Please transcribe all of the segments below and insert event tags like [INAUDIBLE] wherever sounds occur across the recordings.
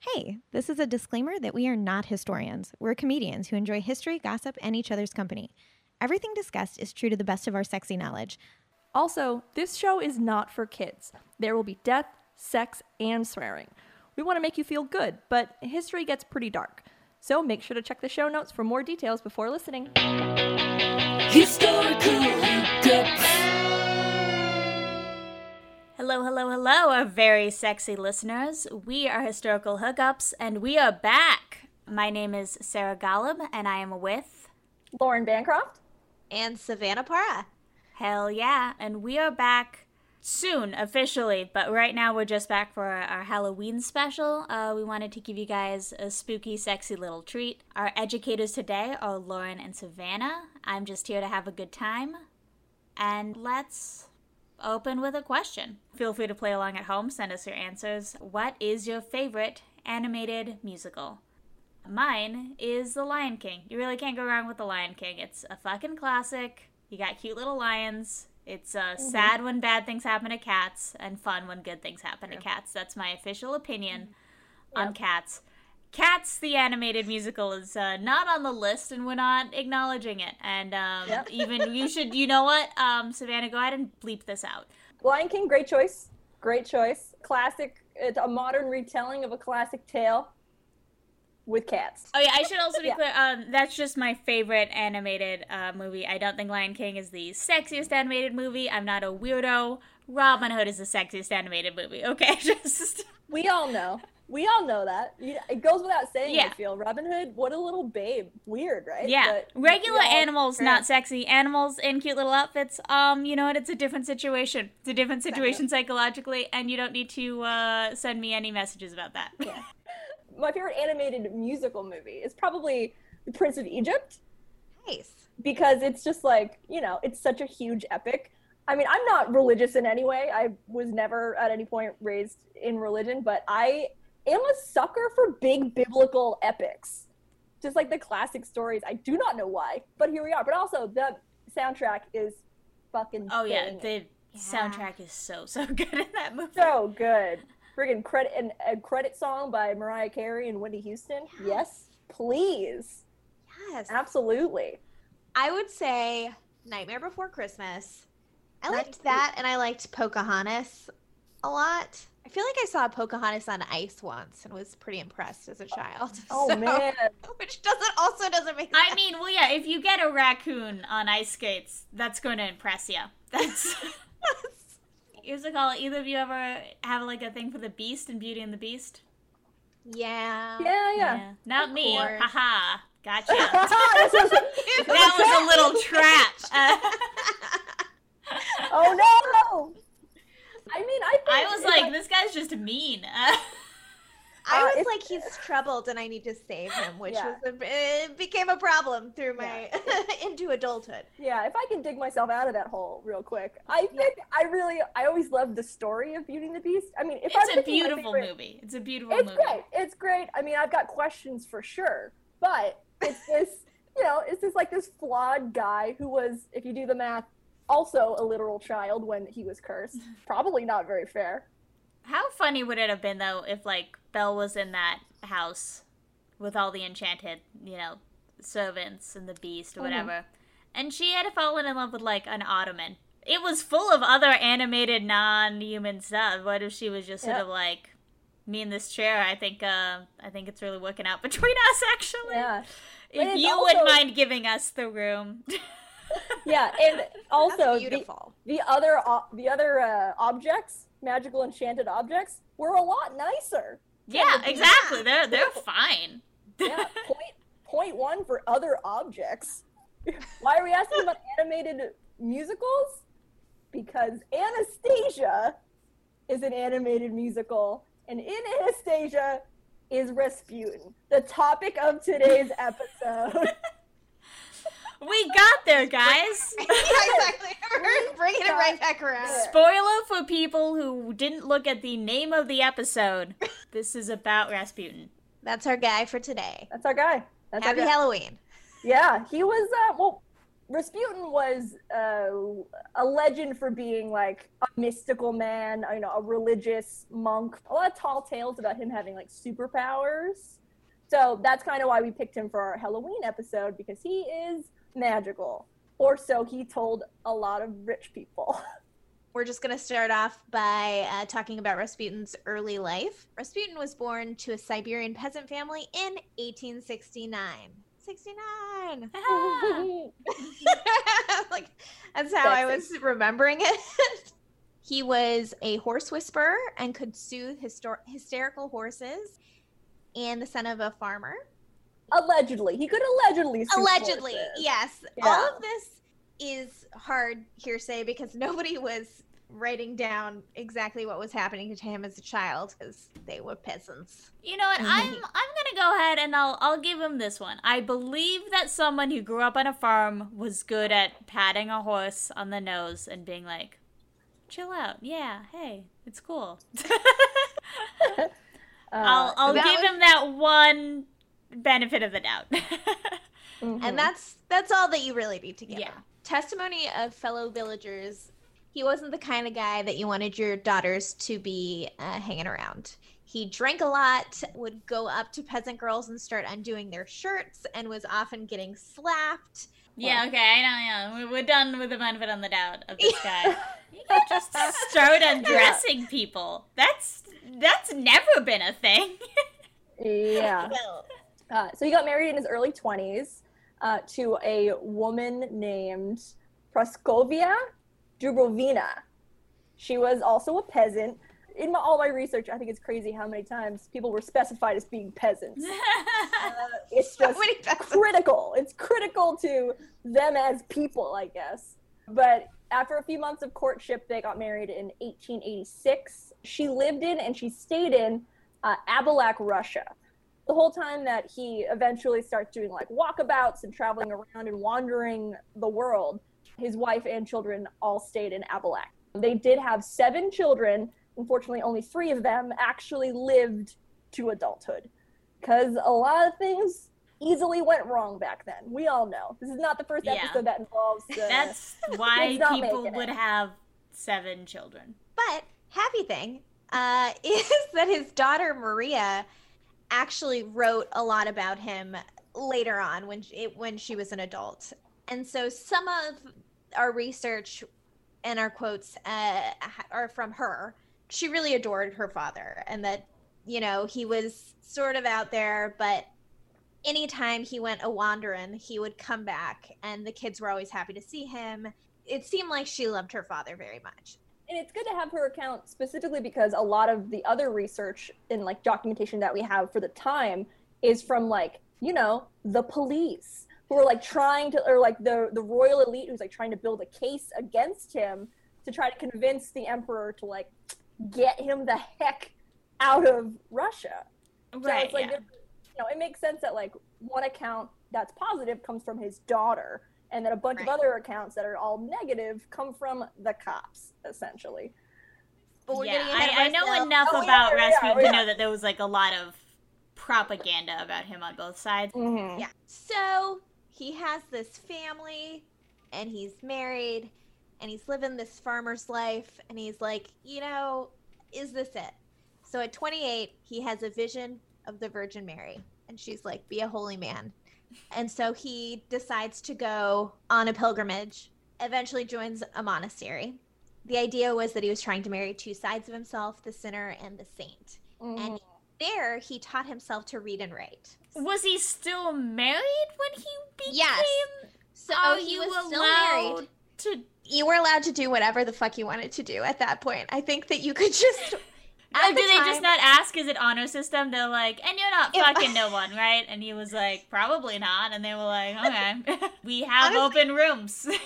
Hey, this is a disclaimer that we are not historians. We're comedians who enjoy history, gossip, and each other's company. Everything discussed is true to the best of our sexy knowledge. Also, this show is not for kids. There will be death, sex, and swearing. We want to make you feel good, but history gets pretty dark. So make sure to check the show notes for more details before listening. Historical hookups. Hello, hello, hello, our very sexy listeners. We are Historical Hookups, and we are back. My name is Sarah Golub, and I am with Lauren Bancroft. and Savannah Para. Hell yeah, and we are back soon officially, but right now we're just back for our, our Halloween special. Uh, we wanted to give you guys a spooky, sexy little treat. Our educators today are Lauren and Savannah. I'm just here to have a good time, and let's open with a question. Feel free to play along at home, send us your answers. What is your favorite animated musical? Mine is The Lion King. You really can't go wrong with The Lion King. It's a fucking classic. You got cute little lions. It's uh, sad when bad things happen to cats and fun when good things happen to cats. That's my official opinion on cats. Cats, the animated musical, is uh, not on the list, and we're not acknowledging it. And um, Yep. [LAUGHS] even you should, you know what, um, Savannah, go ahead and bleep this out. Lion King, great choice. Great choice. Classic. It's a modern retelling of a classic tale with cats. Oh yeah, I should also be Yeah. clear. Um, that's just my favorite animated uh, movie. I don't think Lion King is the sexiest animated movie. I'm not a weirdo. Robin Hood is the sexiest animated movie. Okay, [LAUGHS] just We all know. We all know that. It goes without saying. Yeah. I feel Robin Hood. What a little babe. Weird, right? yeah. But Regular we all- animals, not sexy. Animals in cute little outfits. Um, you know what? It's a different situation. It's a different situation psychologically, and you don't need to uh, send me any messages about that. My favorite animated musical movie is probably The Prince of Egypt. Nice. because it's just like you know it's such a huge epic i mean i'm not religious in any way. I was never at any point raised in religion but i am a sucker for big biblical epics. Just like the classic stories. I do not know why but here we are. But also the soundtrack is fucking Oh yeah, banging. the soundtrack is so so [LAUGHS] good in that movie. so good. Friggin' credit and a credit song by mariah carey and whitney houston. Yes please. Yes. absolutely. I would say Nightmare Before Christmas. I liked that, and I liked Pocahontas a lot. I feel like I saw Pocahontas on ice once and was pretty impressed as a child. [LAUGHS] oh So- man [LAUGHS] Which doesn't also doesn't make I sense. mean, well, yeah, if you get a raccoon on ice skates, that's going to impress you. [LAUGHS] That's. Here's a call. Either of you ever have like a thing for the Beast and Beauty and the Beast? yeah. yeah yeah Not me. course. Haha. Gotcha. That was a little trap. Uh, oh no! I mean, I think I was if like, this guy's just mean. Uh, [LAUGHS] I Uh, was it's- like, he's troubled and I need to save him, which Yeah. was a, it became a problem through my [LAUGHS] into adulthood. yeah, if I can dig myself out of that hole real quick, I think I really, I always loved the story of Beauty and the Beast. I mean, if I'm it's a picking my beautiful favorite- movie. It's a beautiful It's movie. great. It's great. I mean, I've got questions for sure, but it's this, [LAUGHS] you know, it's this like this flawed guy who was, if you do the math, also a literal child when he was cursed. [LAUGHS] Probably not very fair. How funny would it have been though if like Belle was in that house with all the enchanted, you know, servants and the beast or whatever, and she had fallen in love with like an ottoman. It was full of other animated non-human stuff. What if she was just sort Yeah. of like me in this chair? I think uh, I think it's really working out [LAUGHS] between us actually. Yeah. If you wouldn't mind giving us the room. [LAUGHS] [LAUGHS] Yeah, and also That's the, the other the other uh, objects, magical enchanted objects, were a lot nicer. yeah, exactly. They're they're [LAUGHS] fine. Yeah, [LAUGHS] point point one for other objects. Why are we asking about animated musicals? Because Anastasia is an animated musical, and in Anastasia is Rasputin, the topic of today's episode. We got there, guys. yeah, [LAUGHS] exactly. [LAUGHS] We're bringing it right back around. Spoiler for people who didn't look at the name of the episode. [LAUGHS] This is about Rasputin. That's our guy for today. That's our guy. That's Happy our guy. Halloween. Yeah, he was. Uh, well, Rasputin was uh, a legend for being like a mystical man, you know, a religious monk. A lot of tall tales about him having like superpowers. So that's kind of why we picked him for our Halloween episode because he is magical, or so he told a lot of rich people. [LAUGHS] We're just going to start off by uh, talking about Rasputin's early life. Rasputin was born to a Siberian peasant family in 1869. 69. [LAUGHS] [LAUGHS] like that's how I was remembering it. he was a horse whisperer and could soothe histor- hysterical horses and the son of a farmer. Allegedly. He could allegedly Allegedly. Yes. Yeah. All of this is hard hearsay because [LAUGHS] nobody was writing down exactly what was happening to him as a child because they were peasants. You know what? I'm [LAUGHS] I'm gonna go ahead and I'll I'll give him this one. I believe that someone who grew up on a farm was good at patting a horse on the nose and being like, "Chill out, yeah, hey, it's cool." [LAUGHS] Uh, I'll I'll give was- him that one benefit of the doubt. [LAUGHS] mhm. And that's that's all that you really need to give. Yeah. him. Testimony of fellow villagers. He wasn't the kind of guy that you wanted your daughters to be uh, hanging around. He drank a lot, would go up to peasant girls and start undoing their shirts, and was often getting slapped. yeah, okay, I know. Yeah, We- we're done with the benefit on the doubt of this [LAUGHS] guy. You can't just start undressing people. That's that's never been a thing. [LAUGHS] yeah. Well, Uh, so he got married in his early 20s uh, to a woman named Praskovia Dubrovina. She was also a peasant. In my, all my research, I think it's crazy how many times people were specified as being peasants. [LAUGHS] Uh, it's just peasants. critical. It's critical to them as people, I guess. But after a few months of courtship, they got married in 1886. She lived in and she stayed in uh, Abalak, Russia. The whole time that he eventually starts doing like walkabouts and traveling around and wandering the world, his wife and children all stayed in Abalak. They did have seven children. Unfortunately, only three of them actually lived to adulthood because a lot of things easily went wrong back then. We all know. This is not the first Yeah. episode that involves. Uh, [LAUGHS] That's why people would it. have seven children. But happy thing uh, [LAUGHS] is that his daughter Maria actually wrote a lot about him later on when she, when she was an adult, and so some of our research and our quotes uh, are from her. She really adored her father, and that you know he was sort of out there, but anytime he went a wandering, he would come back, and the kids were always happy to see him. It seemed like she loved her father very much. And it's good to have her account specifically because a lot of the other research and like documentation that we have for the time is from like you know the police who are like trying to or like the the royal elite who's like trying to build a case against him to try to convince the emperor to like get him the heck out of russia Right. so it's like yeah. you know it makes sense that like one account that's positive comes from his daughter and then a bunch Right. of other accounts that are all negative come from the cops essentially But we're yeah, getting I, I know ourselves. enough Oh, about yeah, yeah, Rasputin to yeah. know that there was like a lot of propaganda about him on both sides. mm-hmm. Yeah. So he has this family and he's married and he's living this farmer's life and he's like, you know, is this it? So at 28, he has a vision of the Virgin Mary and she's like, be a holy man. And so he decides to go on a pilgrimage, eventually joins a monastery. The idea was that he was trying to marry two sides of himself, the sinner and the saint. Mm-hmm. And there he taught himself to read and write. Was he still married when he became? Yes. So Are he you was still married. to? You were allowed to do whatever the fuck you wanted to do at that point. I think that you could just. [LAUGHS] Oh, at did the they just not ask? Is it honor system? They're like, and you're not fucking no [LAUGHS] one, right? And he was like, probably not. And they were like, okay, [LAUGHS] we have Honestly- open rooms. [LAUGHS]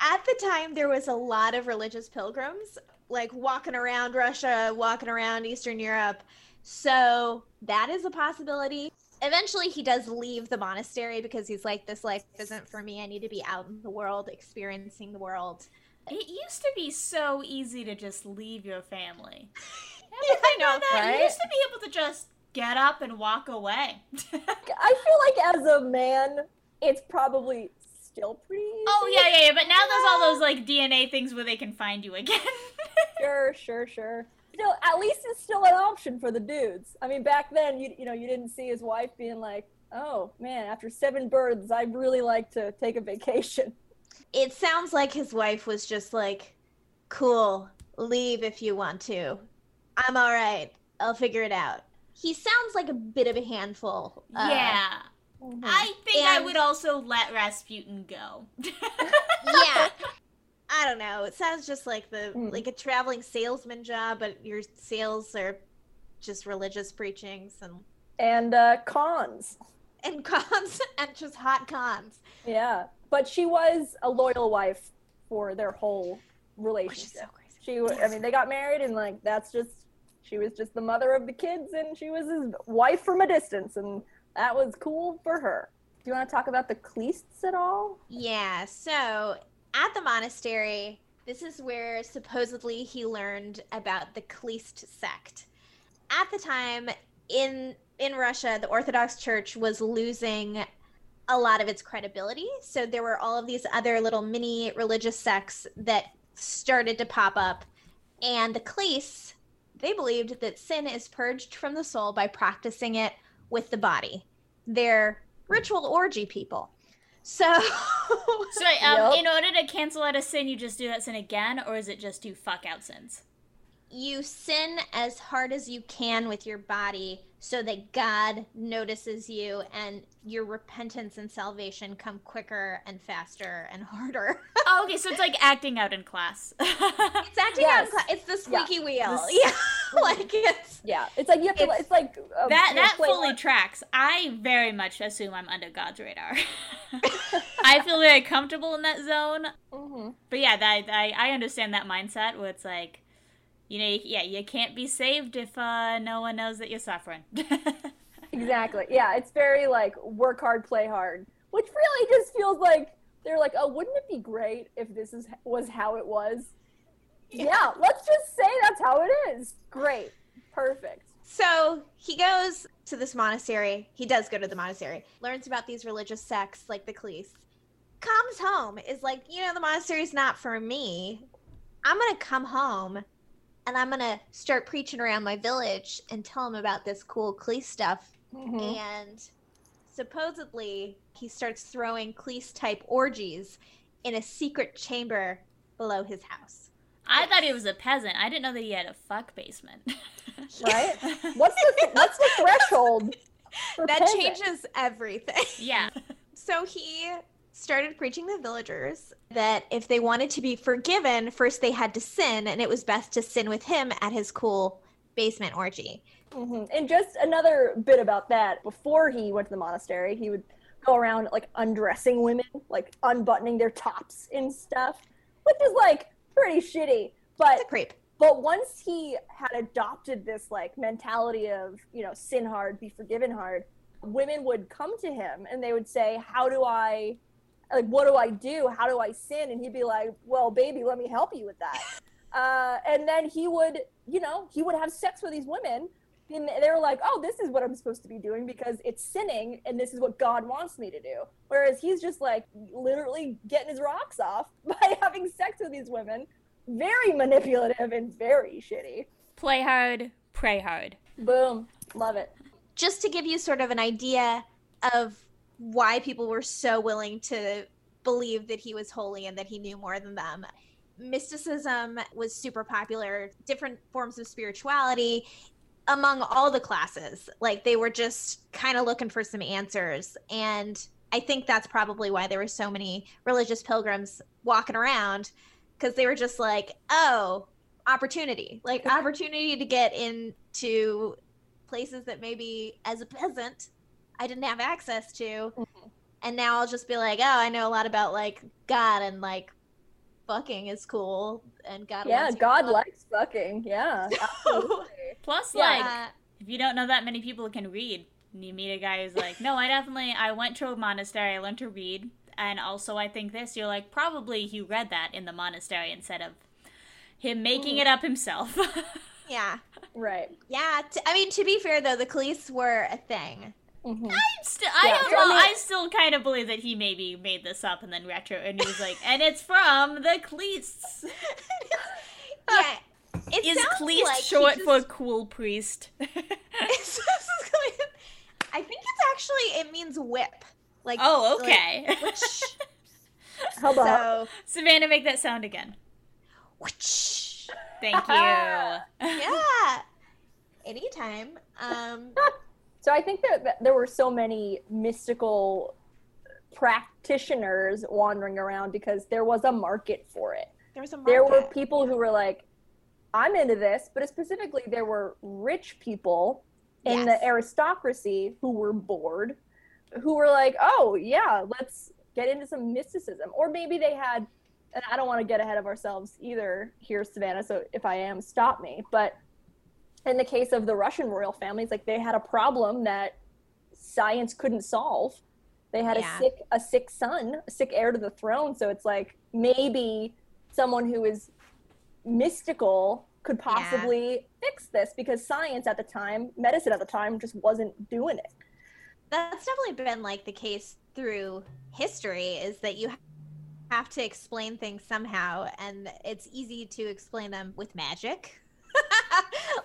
At the time, there was a lot of religious pilgrims, like walking around Russia, walking around Eastern Europe. So that is a possibility. Eventually, he does leave the monastery because he's like, this life isn't for me. I need to be out in the world, experiencing the world. It used to be so easy to just leave your family. [LAUGHS] I know, that? You used to be able to just get up and walk away. I feel like as a man, it's probably still pretty. Easy. Oh yeah, yeah, yeah. But now there's all those like DNA things where they can find you again. [LAUGHS] sure, sure, sure. Still, at least it's still an option for the dudes. I mean, back then, you you know, you didn't see his wife being like, "Oh man, after seven births, I'd really like to take a vacation." It sounds like his wife was just like, "Cool, leave if you want to. I'm all right. I'll figure it out." He sounds like a bit of a handful. uh, yeah. Mhm. I think I would also let Rasputin go. [LAUGHS] yeah. I don't know. It sounds just like the Mm. like a traveling salesman job, but your sales are just religious preachings and and uh, cons. And [LAUGHS] cons and just hot cons. Yeah, but she was a loyal wife for their whole so relationship. crazy. She, wa- I mean, they got married, and like that's just she was just the mother of the kids, and she was his wife from a distance, and that was cool for her. Do you want to talk about the Khlysts at all? Yeah, so at the monastery, this is where supposedly he learned about the Khlyst sect. At the time in in Russia, the Orthodox Church was losing a lot of its credibility. So there were all of these other little mini religious sects that started to pop up. And the Khlysts, they believed that sin is purged from the soul by practicing it with the body. They're ritual orgy people. So So, um, [LAUGHS] Yup. in order to cancel out a sin, you just do that sin again, or is it just do fuck out sins? You sin as hard as you can with your body so that God notices you and your repentance and salvation come quicker and faster and harder. [LAUGHS] Oh, okay, so it's like acting out in class. [LAUGHS] it's acting out. Yes. cla- It's the squeaky wheel. The [LAUGHS] Yeah, like it's Yeah, it's like you have to. It's- It's, like uh, that that fully one- tracks. I very much assume I'm under God's radar. I feel very comfortable in that zone. Mhm. But yeah, that I, I understand that mindset where it's like, you know, you, yeah, you can't be saved if uh, no one knows that you're suffering. [LAUGHS] Exactly. Yeah, it's very like work hard, play hard, which really just feels like they're like, oh, wouldn't it be great if this is was how it was? Yeah, let's just say that's how it is. Great, perfect. so he goes to this monastery. He does go to the monastery, learns about these religious sects like the Cleese, comes home, is like, you know, the monastery's not for me. I'm gonna come home and I'm gonna start preaching around my village and tell them about this cool Cleese stuff. Mhm. And supposedly he starts throwing Cleese type orgies in a secret chamber below his house. I thought he was a peasant. I didn't know that he had a fuck basement. [LAUGHS] Right? [LAUGHS] What's the what's the threshold? For that peasant? changes everything. yeah. [LAUGHS] So he started preaching to the villagers that if they wanted to be forgiven, first they had to sin, and it was best to sin with him at his cool basement orgy. hmm And just another bit about that. Before he went to the monastery, he would go around like undressing women, like unbuttoning their tops and stuff, which is like pretty shitty. But It's a creep. but once he had adopted this like mentality of you know sin hard, be forgiven hard, women would come to him and they would say, "How do I?" Like, what do I do? How do I sin? And he'd be like, Well, baby, let me help you with that. [LAUGHS] uh, and then he would, you know, he would have sex with these women and they were like, "Oh, this is what I'm supposed to be doing because it's sinning, and this is what God wants me to do." Whereas he's just like literally getting his rocks off [LAUGHS] by having sex with these women, very manipulative and very shitty. Play hard, pray hard. Boom, love it. just to give you sort of an idea of why people were so willing to believe that he was holy and that he knew more than them. Mysticism was super popular, different forms of spirituality among all the classes. Like they were just kind of looking for some answers. And I think that's probably why there were so many religious pilgrims walking around because they were just like, oh, opportunity, like opportunity to get into places that maybe as a peasant I didn't have access to. Mhm. And now I'll just be like, oh, I know a lot about like God and like fucking is cool and God. Yeah, wants God fuck. likes fucking. Yeah, [LAUGHS] absolutely. Plus, Yeah. like, Uh, if you don't know that many people can read, and you meet a guy who's like, no, I definitely, I went to a monastery, I learned to read, and also I think this, you're like, probably he read that in the monastery instead of him making it up himself. [LAUGHS] yeah, right. yeah. T- I mean, to be fair though, the Khalees were a thing. Mhm. I'm still, I Yeah, don't I know. I still kind of believe that he maybe made this up and then retro, and he was like, and it's from the Cleats. [LAUGHS] [LAUGHS] yeah. It Is sounds Cleast like short just- for cool priest? [LAUGHS] I think it's actually it means whip. Like oh, like, okay. which, How about so Savannah, make that sound again. which, Thank you. yeah. Anytime. Um So I think that, that there were so many mystical practitioners wandering around because there was a market for it. there was a market. There were people who were like, I'm into this, but specifically there were rich people in Yes. the aristocracy who were bored, who were like, oh, yeah, let's get into some mysticism. Or maybe they had, and I don't want to get ahead of ourselves either here, Savannah, so if I am, stop me. But in the case of the Russian royal families, like they had a problem that science couldn't solve. They had Yeah. a sick a sick son, a sick heir to the throne. So it's like maybe someone who is mystical could possibly fix this because science at the time, medicine at the time, just wasn't doing it. That's definitely been like the case through history is that you have to explain things somehow and it's easy to explain them with magic.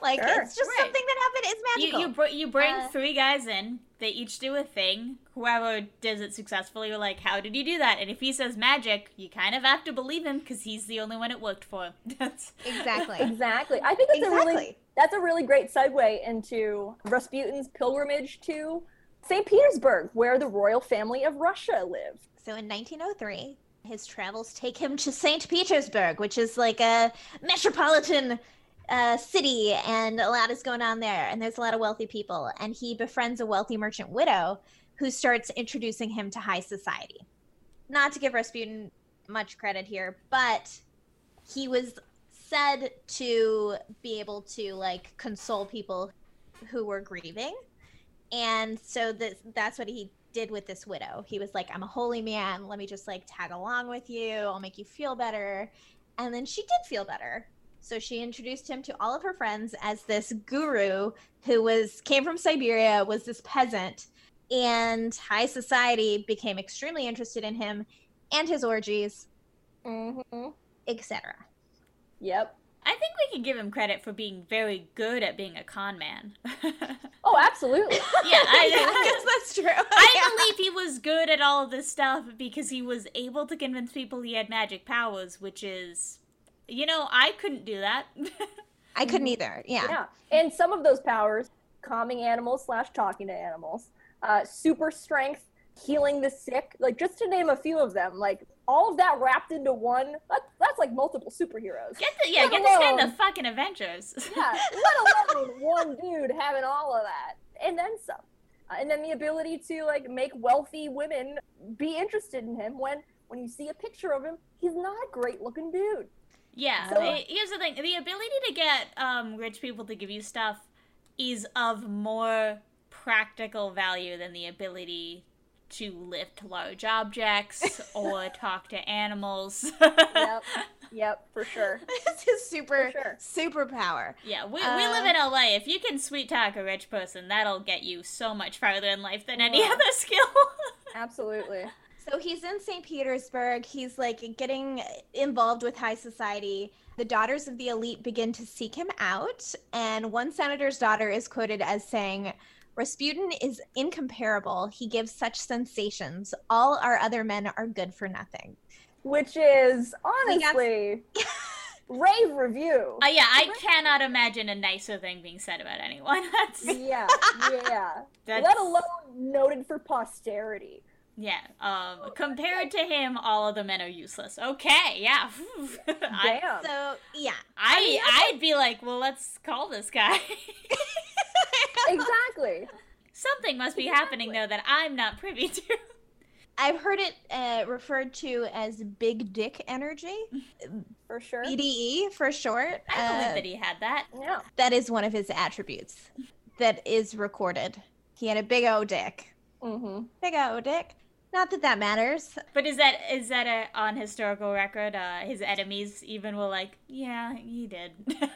Like Sure. it's just Right. something that happened it's You magical. you, br- you bring Uh, three guys in. They each do a thing. Whoever does it successfully, you're like, "How did you do that?" And if he says magic, you kind of have to believe him because he's the only one it worked for. [LAUGHS] That's exactly. Exactly. I think that's a really exactly. that's a really great segue into Rasputin's pilgrimage to St. Petersburg, where the royal family of Russia lived. So in 1903, his travels take him to St. Petersburg, which is like a metropolitan uh, city, and a lot is going on there. And there's a lot of wealthy people. And he befriends a wealthy merchant widow who starts introducing him to high society. Not to give Rasputin much credit here, but he was said to be able to like console people who were grieving. And so this, that's what he did with this widow. He was like, I'm a holy man. Let me just like tag along with you. I'll make you feel better. And then she did feel better. So she introduced him to all of her friends as this guru who was came from Siberia, was this peasant, and high society became extremely interested in him and his orgies, Mm-hmm. etc. Yep. I think we can give him credit for being very good at being a con man. [LAUGHS] Oh, absolutely. yeah, I [LAUGHS] I, guess that's true. I [LAUGHS] believe he was good at all of this stuff because he was able to convince people he had magic powers, which is, you know, I couldn't do that. [LAUGHS] I couldn't either. Yeah. yeah. And some of those powers, calming animals slash talking to animals, uh, super strength, healing the sick, like just to name a few of them, like all of that wrapped into one. That, that's like multiple superheroes. get the yeah, Let get this guy in the fucking Avengers. [LAUGHS] yeah, let alone one dude having all of that, and then some. Uh, and then the ability to like make wealthy women be interested in him when when you see a picture of him, he's not a great looking dude. Yeah, So- the- here's the thing: the ability to get um, rich people to give you stuff is of more practical value than the ability to lift large objects [LAUGHS] or talk to animals. Yep, yep, for sure. [LAUGHS] It's his super sure. superpower. yeah, we, we Uh, live in LA. If you can sweet talk a rich person, that'll get you so much farther in life than any Yeah. other [LAUGHS] skill. Absolutely. So he's in St. Petersburg. He's like getting involved with high society. The daughters of the elite begin to seek him out. And one senator's daughter is quoted as saying, Rasputin is incomparable. He gives such sensations. All our other men are good for nothing. Which is We got- honestly [LAUGHS] rave review. Uh, yeah, I cannot imagine a nicer thing being said about anyone. [LAUGHS] That's, yeah, yeah. [LAUGHS] that's Let alone noted for posterity. Yeah, um, compared to him, all of the men are useless. Okay, yeah. [LAUGHS] I, So, yeah. I, I'd be like, well, let's call this guy. [LAUGHS] exactly. Something must be happening, though, that I'm not privy to. I've heard it uh, referred to as big dick energy, For sure. BDE for short. I believe Uh, that he had that. Yeah. that is one of his attributes that is recorded. He had a big O dick. Mm-hmm. Big O dick. Not that that matters. But is that is that a, on historical record? Uh, his enemies even were like, yeah, he did. [LAUGHS]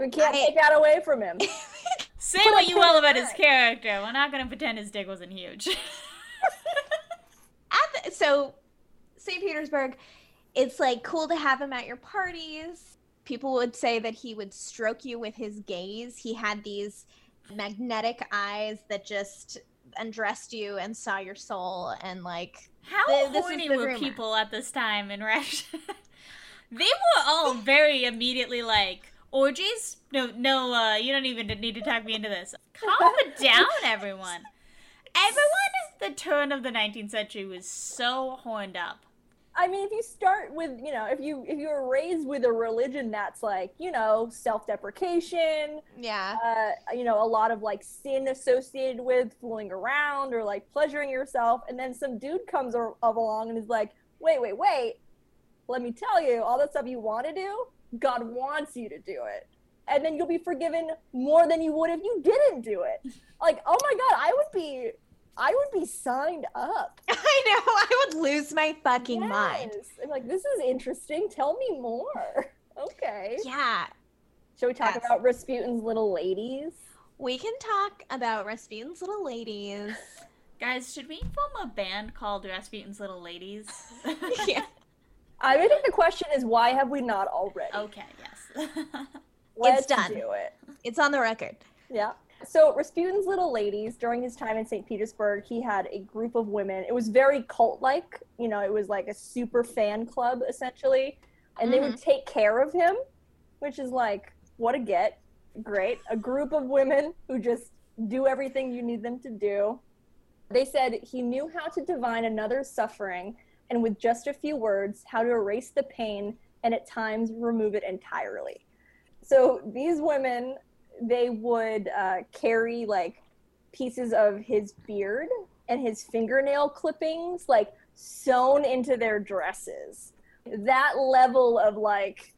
We can't I- take that away from him. [LAUGHS] Say But what you will about his lie. character. We're not gonna pretend his dick wasn't huge. [LAUGHS] At the, so St. Petersburg, it's like cool to have him at your parties. People would say that he would stroke you with his gaze. He had these magnetic eyes that just undressed you and saw your soul and like How Th- this is horny were rumor. people at this time in [LAUGHS] Russia? they were all very immediately like orgies. No, no, uh, you don't even need to talk me into this. Calm down, everyone. [LAUGHS] Everyone at the turn of the 19th century was so horned up. I mean, if you start with, you know, if you if you were raised with a religion that's like, you know, self-deprecation, yeah. uh, you know, a lot of like sin associated with fooling around or like pleasuring yourself, and then some dude comes ar- of along and is like, wait, wait, wait, let me tell you, all the stuff you want to do, God wants you to do it, and then you'll be forgiven more than you would if you didn't do it. Like, oh my God, I would be, I would be signed up. [LAUGHS] I know. I would lose my fucking mind. Yes. I'm like, this is interesting. Tell me more. [LAUGHS] Okay. Yeah. Shall we talk Yes. about Rasputin's little ladies? We can talk about Rasputin's little ladies. [LAUGHS] Guys, should we form a band called Rasputin's Little Ladies? yeah. I think the question is why have we not already? okay, yes. Let's done. do it. It's on the record. Yeah. So Rasputin's little ladies, during his time in St. Petersburg, he had a group of women. It was very cult-like. You know, it was like a super fan club essentially, and they would mm-hmm. take care of him, which is like what a get. Great. A group of women who just do everything you need them to do. They said he knew how to divine another's suffering and with just a few words, how to erase the pain and at times remove it entirely. So these women, they would uh, carry like pieces of his beard and his fingernail clippings like sewn into their dresses. That level of like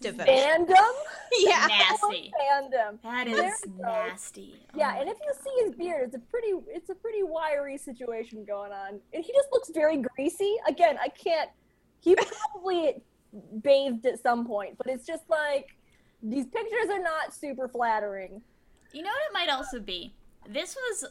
Devotion. fandom, [LAUGHS] Yeah. nasty. fandom. That There is nasty. Oh Yeah, and if you see his beard, it's a pretty it's a pretty wiry situation going on. And he just looks very greasy. Again, I can't he probably [LAUGHS] bathed at some point, but it's just like these pictures are not super flattering. You know what it might also be? This was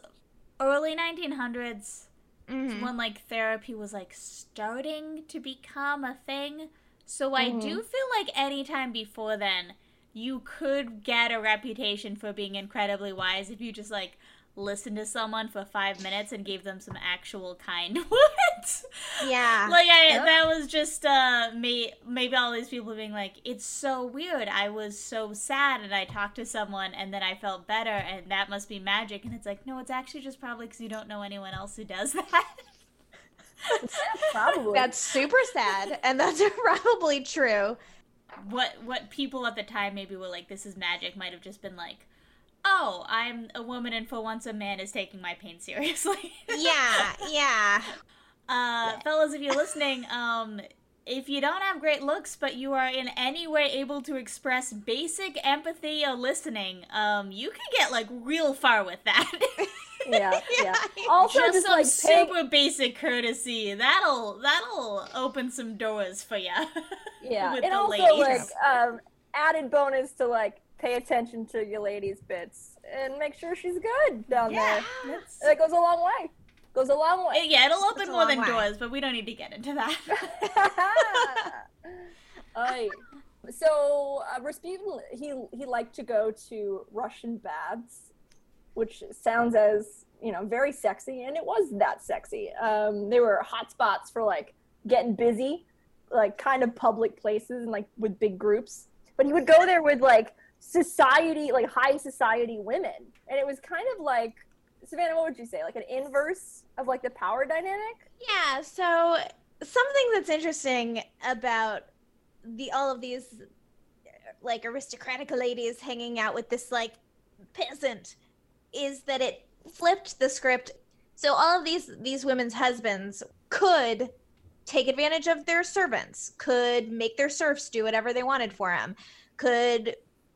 early 1900s Mhm. when like therapy was like starting to become a thing. So I Mm-hmm. do feel like anytime before then, you could get a reputation for being incredibly wise if you just like listened to someone for five minutes and gave them some actual kind [LAUGHS] words. Yeah. like I Yeah. that was just uh may, maybe all these people being like it's so weird I was so sad and I talked to someone and then I felt better and that must be magic and it's like no it's actually just probably because you don't know anyone else who does [LAUGHS] that Probably. That's super sad, and that's [LAUGHS] probably true. what what people at the time maybe were like this is magic might have just been like oh I'm a woman and for once a man is taking my pain seriously [LAUGHS] Yeah, yeah. Uh, fellas, if you're listening, um, if you don't have great looks, but you are in any way able to express basic empathy or listening, um, you can get like real far with that. yeah, yeah. [LAUGHS] Also just, just, some like pay, super basic courtesy. That'll that'll open some doors for you. [LAUGHS] yeah. with And the also ladies. like um added bonus to like pay attention to your lady's bits and make sure she's good down yeah, there. that's, That goes a long way. Goes a long way. yeah, it'll open It's a more than way. doors, but we don't need to get into that. [LAUGHS] [LAUGHS] Aye. So uh, Rasputin, he he liked to go to Russian baths, which sounds as you know very sexy, and it was that sexy. Um, they were hot spots for like getting busy, like kind of public places and like with big groups. But he would go there with like society, like high society women, and it was kind of like Savannah. What would you say? Like an inverse of like the power dynamic? Yeah, so something that's interesting about the all of these like aristocratic ladies hanging out with this like peasant is that it flipped the script. So all of these these women's husbands could take advantage of their servants, could make their serfs do whatever they wanted for them, could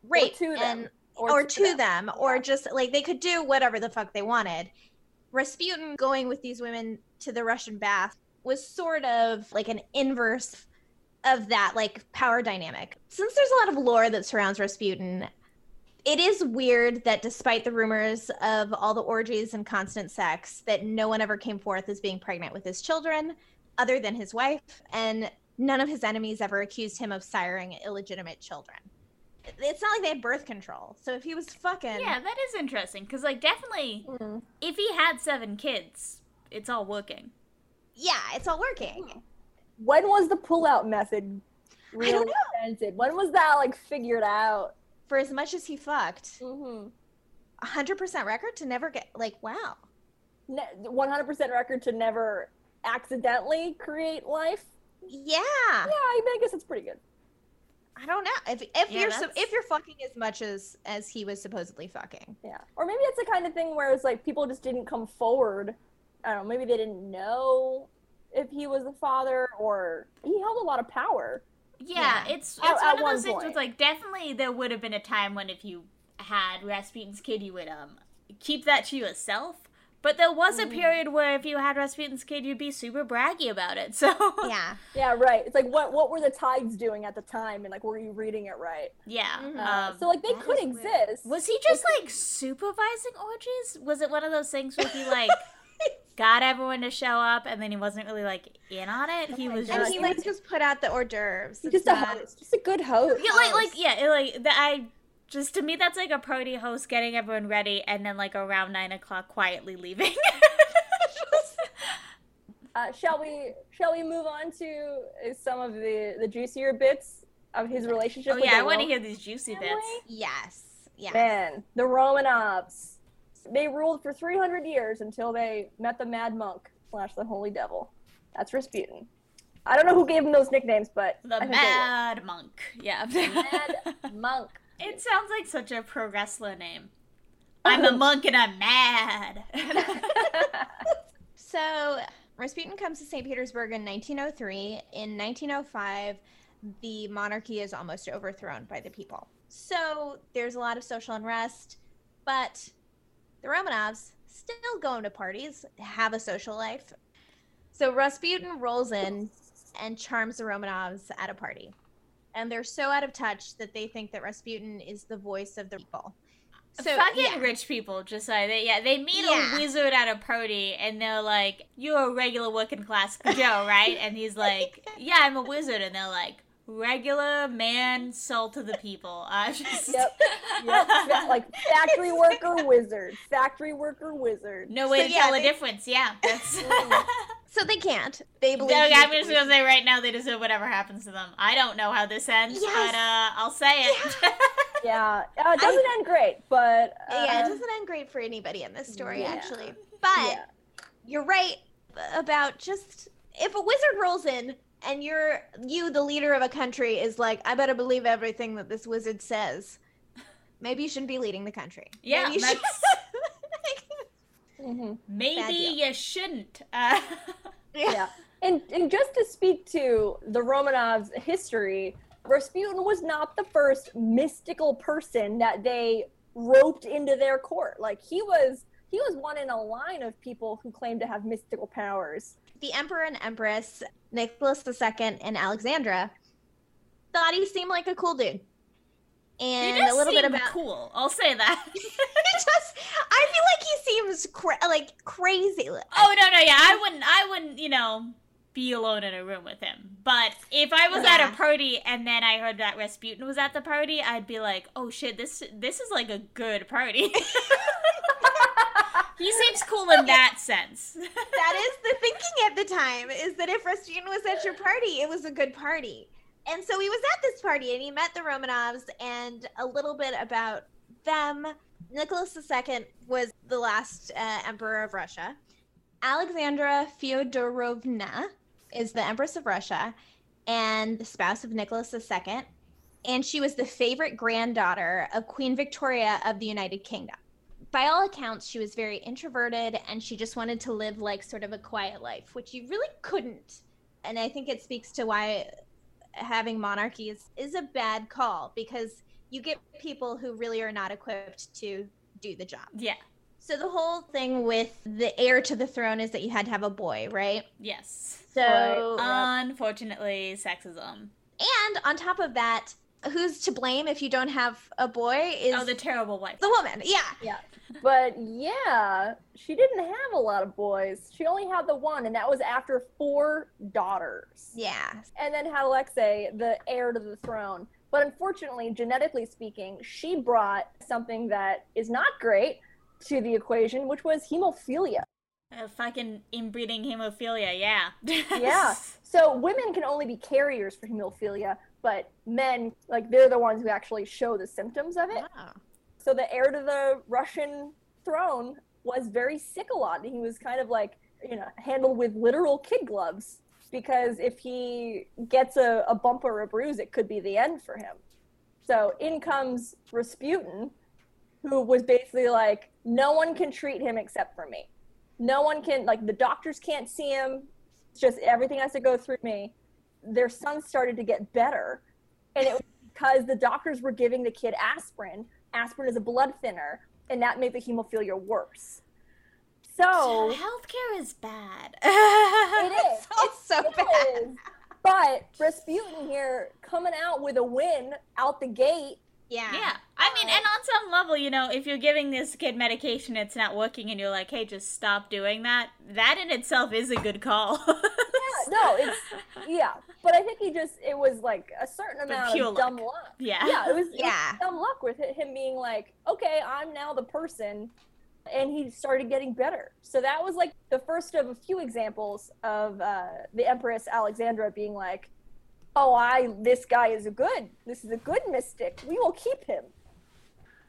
rape to them. and or, to them, them. or Yeah. just like they could do whatever the fuck they wanted. Rasputin going with these women to the Russian bath was sort of like an inverse of that like power dynamic. Since there's a lot of lore that surrounds Rasputin, it is weird that despite the rumors of all the orgies and constant sex, that no one ever came forth as being pregnant with his children, other than his wife, and none of his enemies ever accused him of siring illegitimate children. It's not like they had birth control. So if he was fucking Yeah, that is interesting because, like, definitely, Mm. if he had seven kids, it's all working. yeah, it's all working. When was the pullout method I don't know. invented? When was that like figured out? For as much as he fucked, Mm-hmm. 100% record to never get like wow. One hundred percent record to never accidentally create life. Yeah. Yeah, I, mean, I guess it's pretty good. I don't know. If if Yeah, you're so, if you're fucking as much as as he was supposedly fucking. Yeah, or maybe it's the kind of thing where it's like people just didn't come forward. I don't know. Maybe they didn't know if he was the father, or he held a lot of power. Yeah, Yeah. it's it's At- one at of one those things point. with like definitely there would have been a time when if you had Rasputin's kid, you would um keep that to yourself. But there was a period where if you had Rasputin's kid, you'd be super braggy about it. [LAUGHS] So Yeah. Yeah, right. It's like what what were the tides doing at the time, and like were you reading it right? yeah. Mhm. Uh, Um, so like they could is weird. exist. was he just like supervising orgies? Was it one of those things where he like [LAUGHS] got everyone to show up and then he wasn't really like in on it? He was And just he like just put out the hors d'oeuvres. He's It's just a host, just a good host. Yeah, like like yeah, it, like that. I just to me that's like a party host getting everyone ready and then like around nine o'clock quietly leaving. [LAUGHS] Uh, shall we shall we move on to uh, some of the the juicier bits of his relationship? oh with yeah, the I want to hear these juicy family? bits. Yes. Yes. Man, the Romanovs. They ruled for 300 years until they met the Mad Monk slash the Holy Devil. That's Rasputin. I don't know who gave him those nicknames, but The I think they Mad Monk. Yeah. were. Mad [LAUGHS] Monk. It sounds like such a pro wrestler name. I'm a oh. monk and I'm mad. [LAUGHS] So Rasputin comes to St. Petersburg in 1903. In 1905, the monarchy is almost overthrown by the people. So there's a lot of social unrest, but the Romanovs still going to parties, have a social life. So Rasputin rolls in and charms the Romanovs at a party. And they're so out of touch that they think that Rasputin is the voice of the people. So, Fucking yeah. rich people, just like they, yeah, they meet Yeah. a wizard at a party and they're like, "You're a regular working class Joe, right?" And he's like, [LAUGHS] "Yeah, I'm a wizard," and they're like, "Regular man, sold to the people." I [LAUGHS] just, Yep. Yep. Like factory worker wizard. Factory worker wizard. no way So, to yeah, tell the they- difference. Yeah, that's. [LAUGHS] So they can't. They believe. Okay, I'm just gonna say right now they deserve whatever happens to them. I don't know how this ends, Yes. but uh, I'll say it. Yeah. [LAUGHS] Uh, it doesn't end great, but uh, yeah, it doesn't end great for anybody in this story, yeah. actually. But yeah. you're right about just if a wizard rolls in and you're you, the leader of a country, is like, I better believe everything that this wizard says. Maybe you shouldn't be leading the country. Yeah, Maybe you should- [LAUGHS] Mhm. Maybe deal. you shouldn't. Uh, [LAUGHS] yeah. And and just to speak to the Romanovs' history, Rasputin was not the first mystical person that they roped into their court. Like he was he was one in a line of people who claimed to have mystical powers. the emperor and empress, Nicholas II and Alexandra, thought he seemed like a cool dude. And a little bit about cool. I'll say that. [LAUGHS] just I feel like he seems cra- like crazy. Oh no, no, yeah, I wouldn't. I wouldn't. You know, be alone in a room with him. But if I was at a party and then I heard that Rasputin was at the party, I'd be like, oh shit, this this is like a good party. [LAUGHS] [LAUGHS] he seems cool in that sense. that is the thinking at the time is that if Rasputin was at your party, it was a good party. And so he was at this party and he met the Romanovs and a little bit about them. Nicholas II was the last uh, emperor of Russia. Alexandra Fyodorovna is the empress of Russia and the spouse of Nicholas II. And she was the favorite granddaughter of Queen Victoria of the United Kingdom by all accounts, she was very introverted and she just wanted to live like sort of a quiet life, which you really couldn't. And I think it speaks to why having monarchies is, a bad call because you get people who really are not equipped to do the job. yeah. So the whole thing with the heir to the throne is that you had to have a boy, right? Yes. So Right. Unfortunately, sexism. And on top of that, who's to blame if you don't have a boy is oh, the terrible wife. the woman. Yeah. Yeah. But yeah, she didn't have a lot of boys. She only had the one, and that was after four daughters. Yeah. And then had Alexei, the heir to the throne. But unfortunately, genetically speaking, she brought something that is not great to the equation, which was hemophilia. Uh, fucking inbreeding hemophilia, yeah. [LAUGHS] Yeah. So women can only be carriers for hemophilia, but men, like, they're the ones who actually show the symptoms of it. Wow. So the heir to the Russian throne was very sick a lot. and He was kind of like, you know, handled with literal kid gloves because if he gets a, a bump or a bruise, it could be the end for him. So in comes Rasputin, who was basically like, no one can treat him except for me. No one can, like, the doctors can't see him. It's just everything has to go through me. Their son started to get better. And it was because the doctors were giving the kid aspirin. Aspirin is a blood thinner, and that made the hemophilia worse. So healthcare is bad. [LAUGHS] it is. It's so It bad. is. But Rasputin here coming out with a win out the gate. Yeah. Yeah, I mean, and on some level, you know, if you're giving this kid medication, it's not working, and you're like, "Hey, just stop doing that." That in itself is a good call. Yeah, [LAUGHS] no, it's yeah. But I think he just it was like a certain amount pure of dumb luck. yeah. Yeah, it was, it was Yeah. dumb luck with him being like, okay, I'm now the person, and he started getting better. So that was like the first of a few examples of uh, the Empress Alexandra being like, oh, I this guy is a good, this is a good mystic. We will keep him.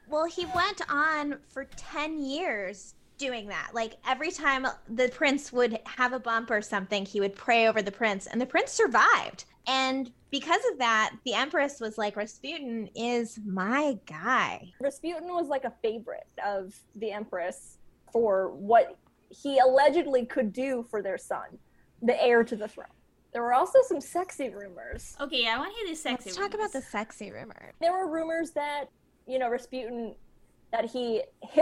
Well, he went on for 10 years doing that. Like every time the prince would have a bump or something, he would pray over the prince, and the prince survived. And because of that, the empress was like, Rasputin is my guy. Rasputin was like a favorite of the Empress for what he allegedly could do for their son, the heir to the throne. There were also some sexy rumors. Okay, yeah, I want to hear these sexy. Let's talk about the sexy rumor. there were rumors that you know Rasputin that he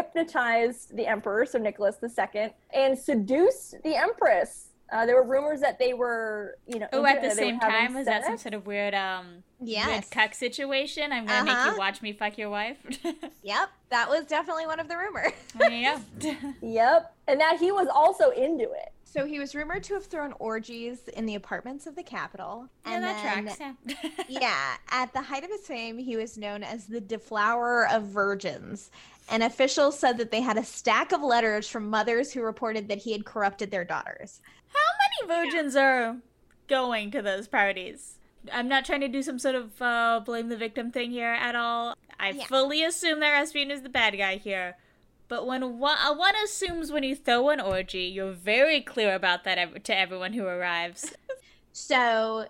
hypnotized the emperor, so Nicholas II, and seduced the empress. Uh, there were rumors that they were, you know, Oh, at the same time, was that some sort of weird, um, weird cuck situation? I'm gonna make Uh-huh. you watch me fuck your wife. [LAUGHS] Yep, that was definitely one of the rumors. there you go. [LAUGHS] [LAUGHS] Yep, and that he was also into it. So he was rumored to have thrown orgies in the apartments of the capital. yeah, and that then- tracks. Yeah. [LAUGHS] yeah, at the height of his fame, he was known as the deflower of virgins. And officials said that they had a stack of letters from mothers who reported that he had corrupted their daughters. How many virgins are going to those parties? I'm not trying to do some sort of uh, blame the victim thing here at all. I Yeah. fully assume that Rasputin is the bad guy here. But when one, uh, one assumes when you throw an orgy, you're very clear about that ev- to everyone who arrives. [LAUGHS] So,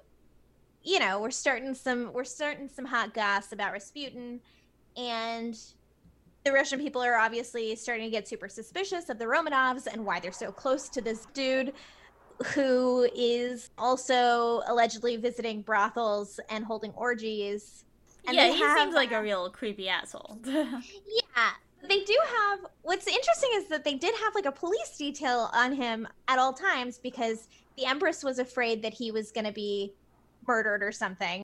you know, we're starting some we're starting some hot goss about Rasputin, and the Russian people are obviously starting to get super suspicious of the Romanovs and why they're so close to this dude who is also allegedly visiting brothels and holding orgies. And yeah, he have, seems like a real creepy asshole. [LAUGHS] Yeah, they do have. What's interesting is that they did have like a police detail on him at all times because the Empress was afraid that he was going to be murdered or something.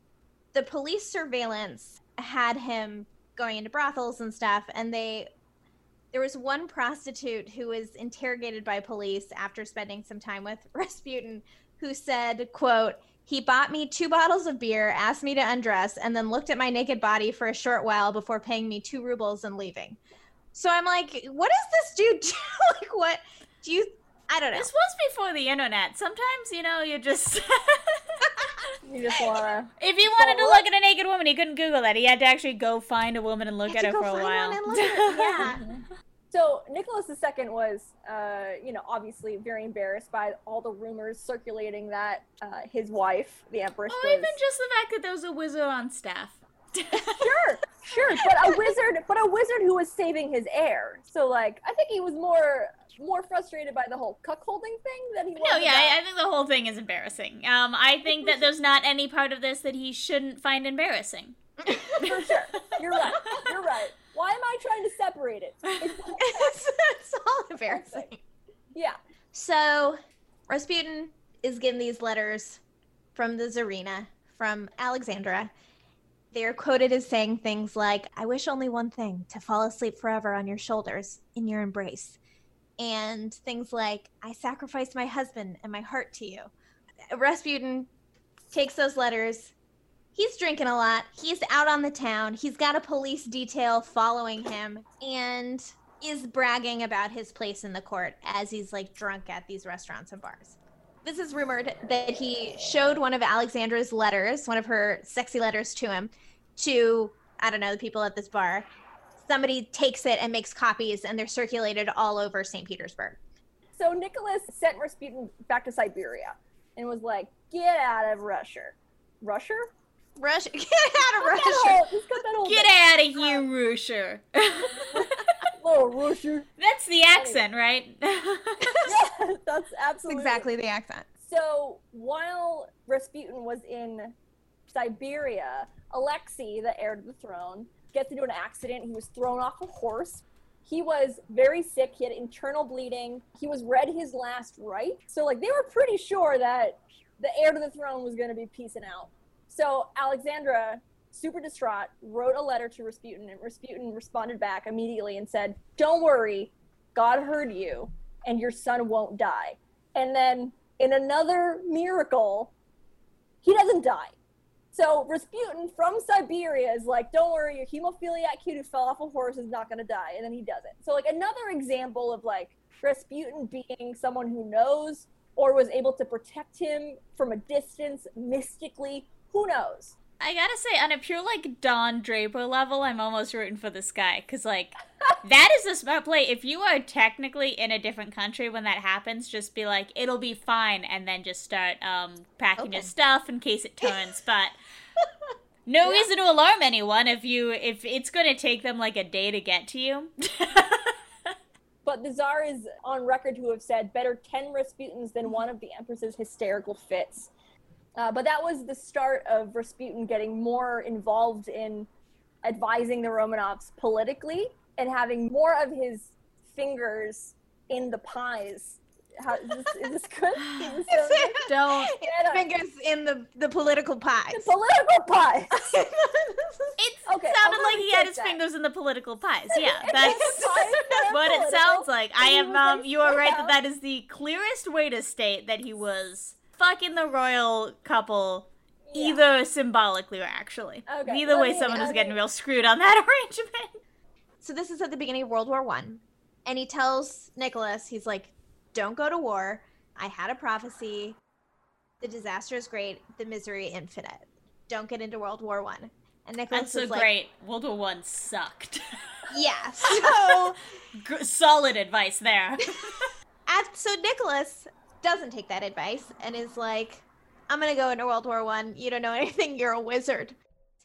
The police surveillance had him going into brothels and stuff, and they. There was one prostitute who was interrogated by police after spending some time with [LAUGHS] Rasputin, who said, "quote He bought me two bottles of beer, asked me to undress, and then looked at my naked body for a short while before paying me two rubles and leaving. So I'm like, what does this dude do? [LAUGHS] like, what do you? I don't know. this was before the internet. Sometimes, you know, you just. [LAUGHS] You just wanna. if you wanted to look at a naked woman, he couldn't Google that. He had to actually go find a woman and look at her for a while. one and look [LAUGHS] at her. Yeah. So Nicholas II was, uh, you know, obviously very embarrassed by all the rumors circulating that uh, his wife, the Empress, Or was even just the fact that there was a wizard on staff. Sure, sure, but a wizard, but a wizard who was saving his heir. So like, I think he was more more frustrated by the whole cuckolding thing than he was. No, yeah, about- I, I think the whole thing is embarrassing. Um, I [LAUGHS] think that there's not any part of this that he shouldn't find embarrassing. for sure. You're right. You're right. Why am I trying to separate it? [LAUGHS] It's, it's, it's all embarrassing. yeah. So Rasputin is getting these letters from the Tsarina, from Alexandra, They are quoted as saying things like, I wish only one thing to fall asleep forever on your shoulders, in your embrace. And things like, I sacrificed my husband and my heart to you. Rasputin takes those letters. He's drinking a lot. He's out on the town. He's got a police detail following him and is bragging about his place in the court as he's like drunk at these restaurants and bars. This is rumored that he showed one of Alexandra's letters, one of her sexy letters to him, to, I don't know, the people at this bar. Somebody takes it and makes copies, and they're circulated all over St. Petersburg. So Nicholas sent Rasputin back to Siberia and was like, "Get out of Russia, Russia, Russia, [LAUGHS] get out of Russia. whole- he's got that whole Get out of here, Rusher. [LAUGHS] [LAUGHS] little Russia. That's the accent, right? [LAUGHS] Yeah, that's That's absolutely exactly the accent. So while Rasputin was in Siberia, Alexei, the heir to the throne, gets into an accident. He was thrown off a horse. He was very sick. He had internal bleeding. He was read his last right. So like they were pretty sure that the heir to the throne was going to be peacing out. So Alexandra, super distraught, wrote a letter to Rasputin, and Rasputin responded back immediately and said, "Don't worry, God heard you, and your son won't die." And then in another miracle, he doesn't die. So Rasputin from Siberia is like, don't worry, your hemophiliac kid who fell off a horse is not going to die. And then he doesn't. So, like, another example of like Rasputin being someone who knows or was able to protect him from a distance mystically. Who knows? I gotta say, on a pure like Don Draper level, I'm almost rooting for this guy because like [LAUGHS] that is a smart play. If you are technically in a different country when that happens, just be like, it'll be fine, and then just start um packing your stuff in case it turns. but [LAUGHS] no reason to alarm anyone if you if it's gonna take them like a day to get to you. [LAUGHS] But the Tsar is on record to have said, better 10 Rasputins than one of the Empress's hysterical fits. Uh, but that was the start of Rasputin getting more involved in advising the Romanovs politically and having more of his fingers in the pies. How, is, this, is this good? [LAUGHS] Is this so good? [LAUGHS] Don't. Yeah, Fingers in the, the political pies. the political pies. [LAUGHS] It Okay, I'll sounded like he had his that. fingers in the political pies. Yeah, that's. the pies that are what it sounds like. I am um you are right that that is the clearest way to state that he was fucking the royal couple Yeah. either symbolically or actually. Okay, Either way me- someone was getting real screwed on that [LAUGHS] arrangement. so this is at the beginning of World War One, and he tells Nicholas, he's like, "Don't go to war. I had a prophecy. The disaster is great. The misery infinite. Don't get into World War One." And Nicholas That's so is like, great. World War One sucked. "Yeah." So, G- Solid advice there. [LAUGHS] at, so Nicholas doesn't take that advice and is like, "I'm gonna go into World War One. You don't know [LAUGHS] anything. You're a wizard."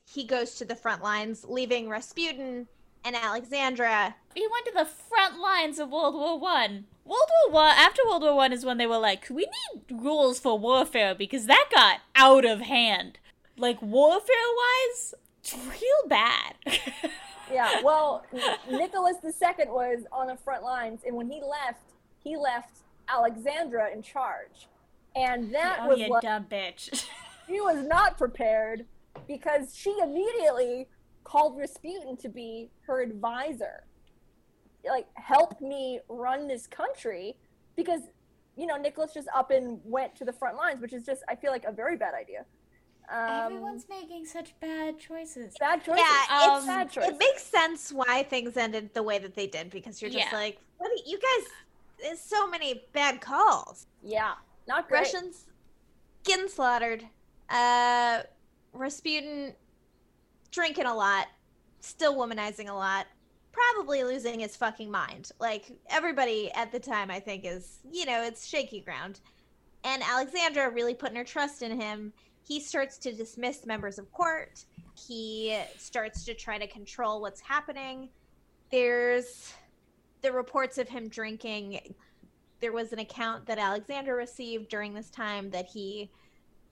He goes to the front lines, leaving Rasputin and Alexandra he went to the front lines of World War One. World War One after World War One is when they were like, we need rules for warfare because that got out of hand. Like warfare wise, it's real bad. [LAUGHS] Yeah, well, Nicholas II was on the front lines, and when he left, he left Alexandra in charge. And that oh, was you like, dumb bitch. [LAUGHS] she was not prepared because she immediately called Rasputin to be her advisor. Like, help me run this country because, you know, Nicholas just up and went to the front lines, which is just, I feel like, a very bad idea. Um, Everyone's making such bad choices. bad choices. Yeah, Um, it's, bad choices. it makes sense why things ended the way that they did because you're just Yeah. like, what? do- You guys, there's so many bad calls. yeah, not great. Russians getting slaughtered. Uh, Rasputin drinking a lot, still womanizing a lot, probably losing his fucking mind. Like everybody at the time, I think is you know it's shaky ground. And Alexandra really putting her trust in him. He starts to dismiss members of court. He starts to try to control what's happening. There's the reports of him drinking there was an account that Alexandra received during this time that he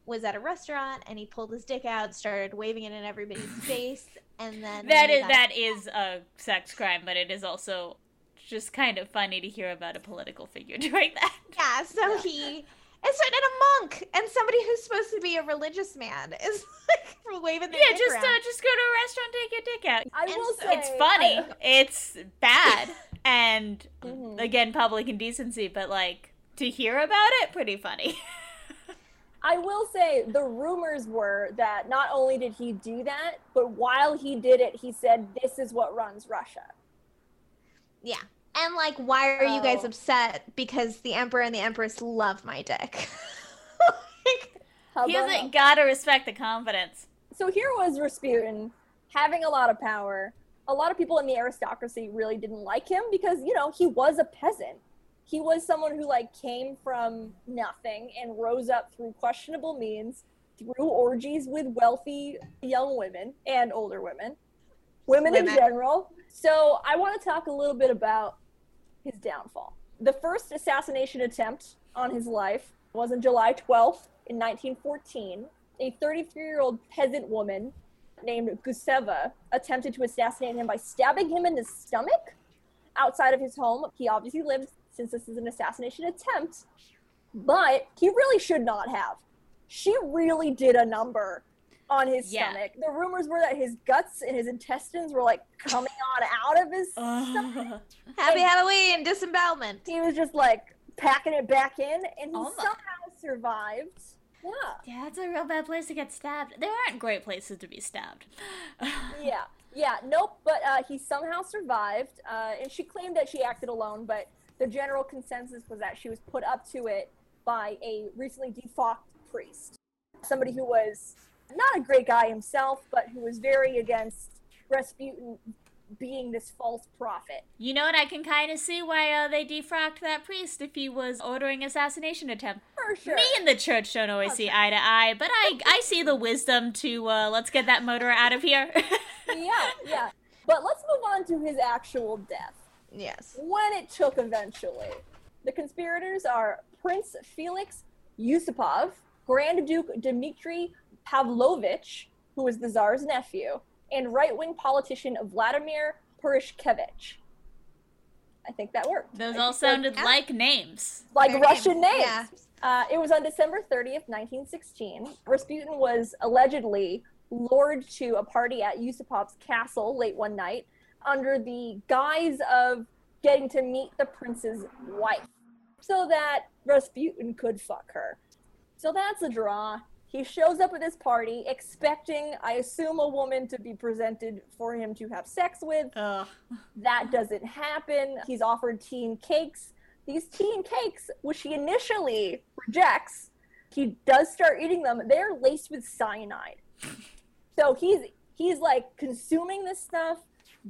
was at a restaurant and he pulled his dick out, started waving it in everybody's [LAUGHS] face, and then That when they is got- that is a sex crime, but it is also just kind of funny to hear about a political figure [LAUGHS] doing that. yeah. So he It's and a monk and somebody who's supposed to be a religious man [LAUGHS] is like waving their Yeah, dick just around. uh, just go to a restaurant, take your dick out. I And will so say It's funny. I- It's bad, and Mhm. again, public indecency. But like to hear about it, pretty funny. [LAUGHS] I will say the rumors were that not only did he do that, but while he did it, he said, "This is what runs Russia." Yeah. And like, why are you guys Oh. upset? Because the emperor and the empress love my dick. Like, he about hasn't gotta respect the confidence. so here was Rasputin having a lot of power. A lot of people in the aristocracy really didn't like him because, you know, he was a peasant. He was someone who like came from nothing and rose up through questionable means through orgies with wealthy young women and older women, women, in general. So I want to talk a little bit about his downfall. The first assassination attempt on his life was on July 12th in 1914. A 33 year old peasant woman named Guseva attempted to assassinate him by stabbing him in the stomach outside of his home. He obviously lived since this is an assassination attempt, but he really should not have. She really did a number on his Yeah. stomach. The rumors were that his guts and his intestines were like coming on out of his stomach. [LAUGHS] Happy Halloween, disembowelment. He was just like packing it back in, and he Oh somehow survived. Yeah, Yeah, it's a real bad place to get stabbed. There aren't great places to be stabbed. [LAUGHS] yeah, yeah. Nope. But uh, he somehow survived, uh, and she claimed that she acted alone. But the general consensus was that she was put up to it by a recently defrocked priest, somebody who was not a great guy himself, but who was very against Rasputin being this false prophet. You know what? I can kind of see why uh, they defrocked that priest if he was ordering assassination attempt. For sure. Me and the church don't always see eye to eye, but I I see the wisdom to uh, let's get that murderer out of here. [LAUGHS] yeah, yeah. But let's move on to his actual death. Yes. when it took eventually. The conspirators are Prince Felix Yusupov, Grand Duke Dmitry Pavlovich, who was the Tsar's nephew, and right wing politician Vladimir Purishkevich. I think that worked. Those I all think that- sounded Yeah. like names. like Fair Russian names, names. yeah. Uh, it was on December 30th, 1916. Rasputin was allegedly lured to a party at Yusupov's castle late one night under the guise of getting to meet the prince's wife so that Rasputin could fuck her. So that's a draw. He shows up at this party expecting, I assume, a woman to be presented for him to have sex with. Ugh. That doesn't happen. He's offered tea and cakes. These tea and cakes, which he initially rejects, he does start eating them. They're laced with cyanide. So he's he's like consuming this stuff,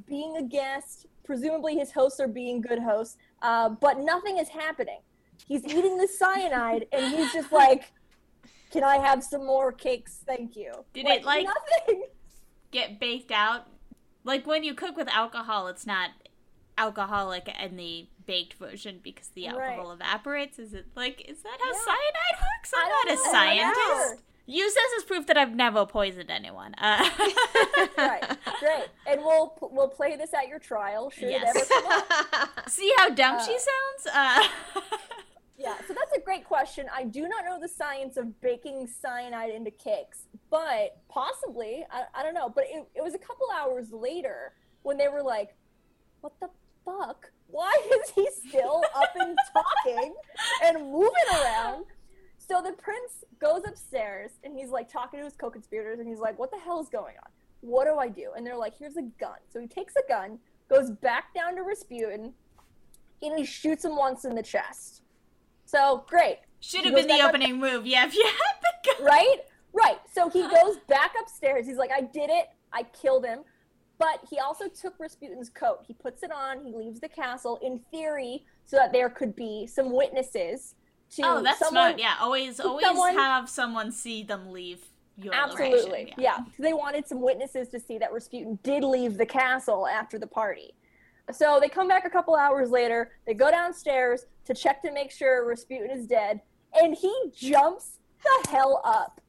being a guest. Presumably his hosts are being good hosts, uh, but nothing is happening. He's eating the cyanide, and he's just like, "Can I have some more cakes? Thank you." Did it, like- nothing? Get baked out. Like when you cook with alcohol, it's not alcoholic in the baked version because the Right. alcohol evaporates. Is it like is that how Yeah. cyanide works? I'm not a know. Scientist. Use this as proof that I've never poisoned anyone. Uh, [LAUGHS] right, great. And we'll we'll play this at your trial. Should Yes. it ever come up? [LAUGHS] see how dumb she Uh, sounds? Uh, [LAUGHS] Yeah, so that's a great question. I do not know the science of baking cyanide into cakes, but possibly, I, I don't know. But it, it was a couple hours later when they were like, what the fuck? Why [LAUGHS] is he still up and talking and moving around? So the prince goes upstairs and he's like talking to his co conspirators and he's like, what the hell is going on? What do I do? And they're like, here's a gun. So he takes a gun, goes back down to Rasputin, and he shoots him once in the chest. So great, Should have been the back up- opening move. Yeah, [LAUGHS] if you had the right? Right. So he goes back upstairs. He's like, I did it. I killed him. But he also took Rasputin's coat. He puts it on. He leaves the castle in theory so that there could be some witnesses to Oh, that's someone. smart. Yeah, always, always someone- have someone see them leave your Absolutely. location. Yeah. They wanted some witnesses to see that Rasputin did leave the castle after the party. So they come back a couple hours later. They go downstairs to check to make sure Rasputin is dead. And he jumps the hell up.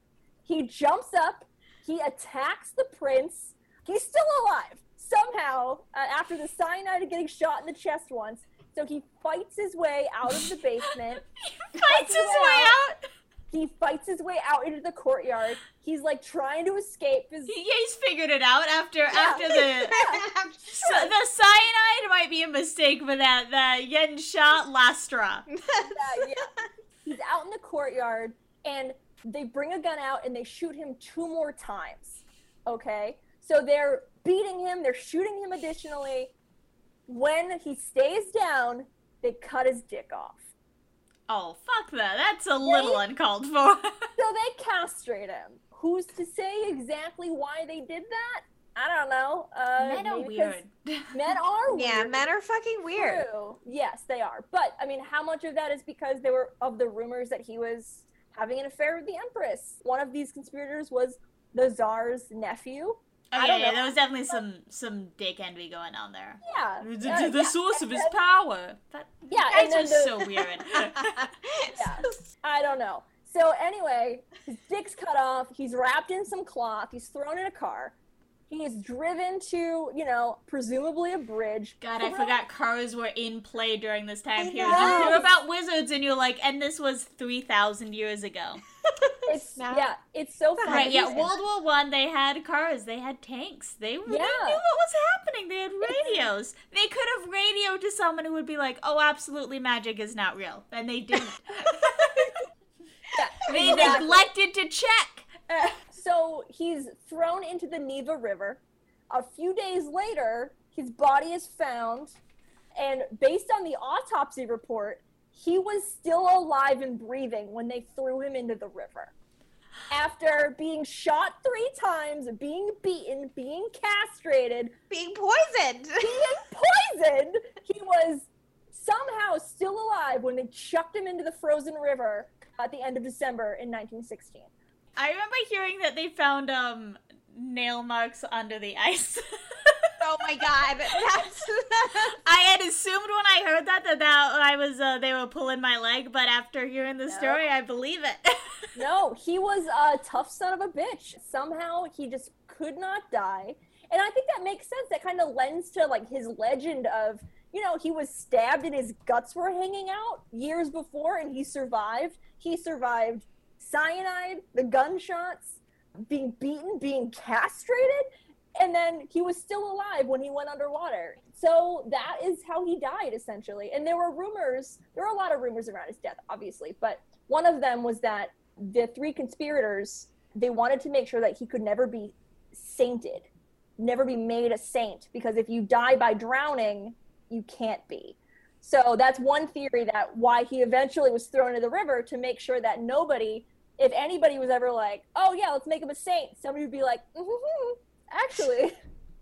He jumps up. He attacks the prince. He's still alive. Somehow, uh, after the cyanide of getting shot in the chest once, So he fights his way out of the basement. [LAUGHS] he Fights his way out. He fights his way out into the courtyard. He's like trying to escape. His He, yeah, he's figured it out after after the [LAUGHS] I'm so [LAUGHS] the cyanide might be a mistake, but that the yen shot lastra. [LAUGHS] yeah, yeah. He's out in the courtyard, and they bring a gun out and they shoot him two more times. Okay, so they're beating him. They're shooting him additionally. When he stays down, they cut his dick off. Oh fuck that! That's a little uncalled for. [LAUGHS] So they castrate him. Who's to say exactly why they did that? I don't know. Uh, Men are weird. [LAUGHS] Men are weird. Yeah, men are fucking weird. True. Yes, they are. But I mean, how much of that is because they were of the rumors that he was having an affair with the empress? One of these conspirators was the czar's nephew. Oh I yeah, don't yeah, know. there was definitely some some dick envy going on there. Yeah. The, the yeah, source of his power. That Yeah, guys and then are the- so [LAUGHS] weird. Yeah. [LAUGHS] I don't know. So anyway, his dick's cut off. He's wrapped in some cloth. He's thrown in a car. He is driven to, you know, presumably a bridge. God, I forgot cars were in play during this time I period. know. You hear about wizards, and you're like, and this was three thousand years ago. [LAUGHS] It's Snap. yeah, it's so funny. Right? Yeah. World War One, they had cars, they had tanks, they, they knew what was happening. They had [LAUGHS] radios. they could have radioed to someone who would be like, "Oh, absolutely, magic is not real," and they didn't. [LAUGHS] yeah, [LAUGHS] they exactly. neglected to check. So he's thrown into the Neva River. A few days later, his body is found, and based on the autopsy report, he was still alive and breathing when they threw him into the river. After being shot three times, being beaten, being castrated, Being poisoned. [LAUGHS] being poisoned, he was somehow still alive when they chucked him into the frozen river at the end of December in 1916. I remember hearing that they found um nail marks under the ice. [LAUGHS] oh my god, [LAUGHS] that's [LAUGHS] I had assumed when I heard that that, that I was uh, they were pulling my leg, but after hearing the story, I believe it. [LAUGHS] No, he was a tough son of a bitch. Somehow he just could not die. And I think that makes sense. That kind of lends to like his legend of, you know, he was stabbed and his guts were hanging out years before and he survived. He survived cyanide, the gunshots, being beaten, being castrated, and then he was still alive when he went underwater. So that is how he died essentially. And there were rumors, there were a lot of rumors around his death, obviously, but one of them was that the three conspirators they wanted to make sure that he could never be sainted never be made a saint because if you die by drowning you can't be so that's one theory that why he eventually was thrown into the river to make sure that nobody if anybody was ever like oh yeah let's make him a saint somebody would be like mm-hmm, actually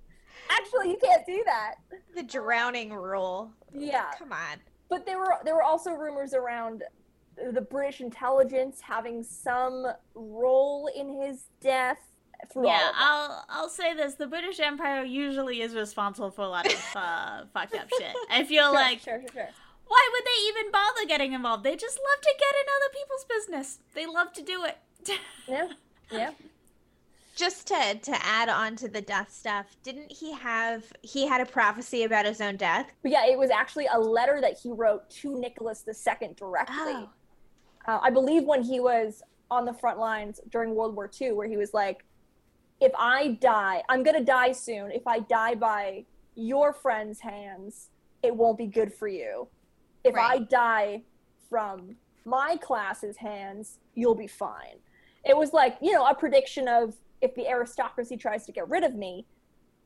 [LAUGHS] actually you can't do that the drowning rule. yeah Come on. but there were there were also rumors around the British intelligence having some role in his death. Yeah. I'll I'll say this: the British Empire usually is responsible for a lot of uh, [LAUGHS] fucked up shit. I feel Sure, like sure, sure, sure. why would they even bother getting involved? They just love to get in other people's business. They love to do it. [LAUGHS] Yeah, yeah. Just to to add on to the death stuff, didn't he have he had a prophecy about his own death? Yeah, it was actually a letter that he wrote to Nicholas II directly. Oh. Uh, I believe when he was on the front lines during World War II, where he was like, "If I die, I'm gonna die soon. If I die by your friends' hands, it won't be good for you. If I die from my class's hands, you'll be fine." It was like you know a prediction of if the aristocracy tries to get rid of me,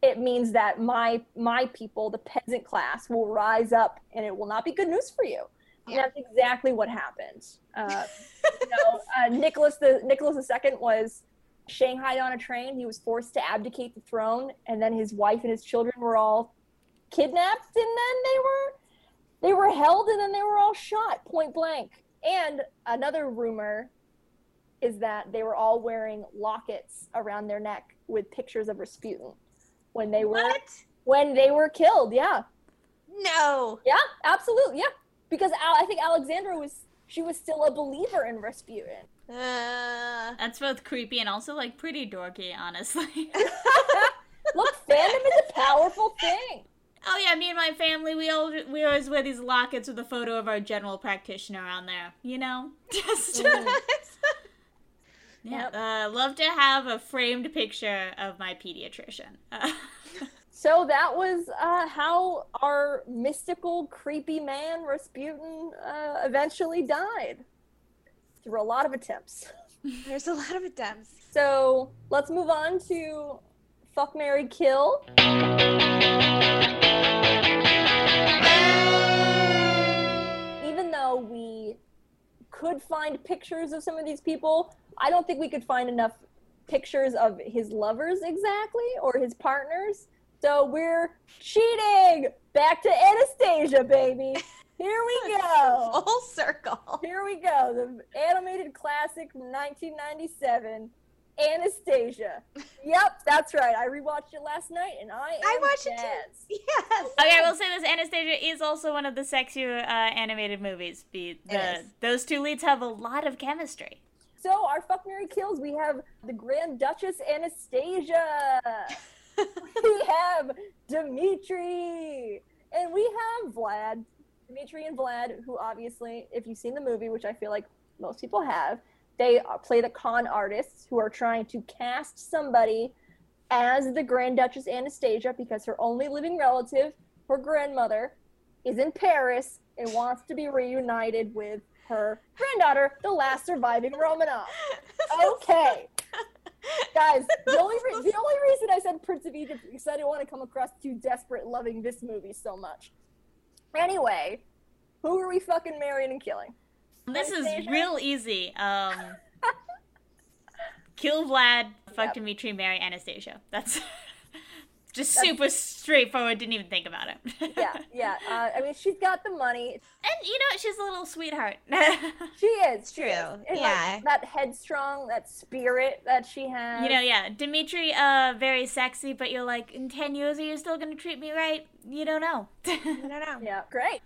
it means that my my people, the peasant class, will rise up, and it will not be good news for you. And Yeah. that's exactly what happened. Uh, [LAUGHS] you know, uh, Nicholas the Nicholas II was shanghaied on a train. He was forced to abdicate the throne, and then his wife and his children were all kidnapped, and then they were they were held, and then they were all shot point blank. And another rumor is that they were all wearing lockets around their neck with pictures of Rasputin when they were What? when they were killed. Yeah, No. yeah, absolutely, yeah. Because Al- I think Alexandra was she was still a believer in Rasputin. Uh, That's both creepy and also like pretty dorky, honestly. [LAUGHS] Look, fandom is a powerful thing. Oh yeah, me and my family, we all we always wear these lockets with a photo of our general practitioner on there. You know, [LAUGHS] just yeah. Uh, love to have a framed picture of my pediatrician. Uh, [LAUGHS] So that was uh, how our mystical, creepy man Rasputin uh, eventually died through a lot of attempts. [LAUGHS] There's a lot of attempts. So let's move on to fuck, Mary kill. Even though we could find pictures of some of these people, I don't think we could find enough pictures of his lovers exactly or his partners. So we're cheating. Back to Anastasia, baby. Here we [LAUGHS] go. Full circle. Here we go. The animated classic from 1997, Anastasia. [LAUGHS] yep, that's right. I rewatched it last night, and I am I watched it jazzed. too. Yes. okay, I will say this: Anastasia is also one of the sexier uh, animated movies. Be the is. those two leads have a lot of chemistry. So our fuck Mary kills, we have the Grand Duchess Anastasia. [LAUGHS] we have Dimitri, and we have Vlad. Dimitri and Vlad, who obviously, if you've seen the movie, which I feel like most people have, they play the con artists who are trying to cast somebody as the Grand Duchess Anastasia because her only living relative, her grandmother, is in Paris and wants to be reunited with her granddaughter, the last surviving Romanov. Okay. [LAUGHS] Guys, the only re- the only reason I said Prince of Egypt is because I didn't want to come across too desperate loving this movie so much. Anyway, who are we fucking marrying and killing? This is real easy. Um, [LAUGHS] kill Vlad, fuck Yep. Dimitri, marry Anastasia. That's [LAUGHS] just That's- super straightforward. Didn't even think about it. Yeah, yeah. Uh, I mean, she's got the money. And you know, she's a little sweetheart. [LAUGHS] She is she True, is. And, like, yeah. that headstrong, that spirit that she has. you know, yeah. Dimitri, uh, very sexy, but you're like, in 10 years, are you still gonna treat me right? You don't know. I don't know. Yeah, great.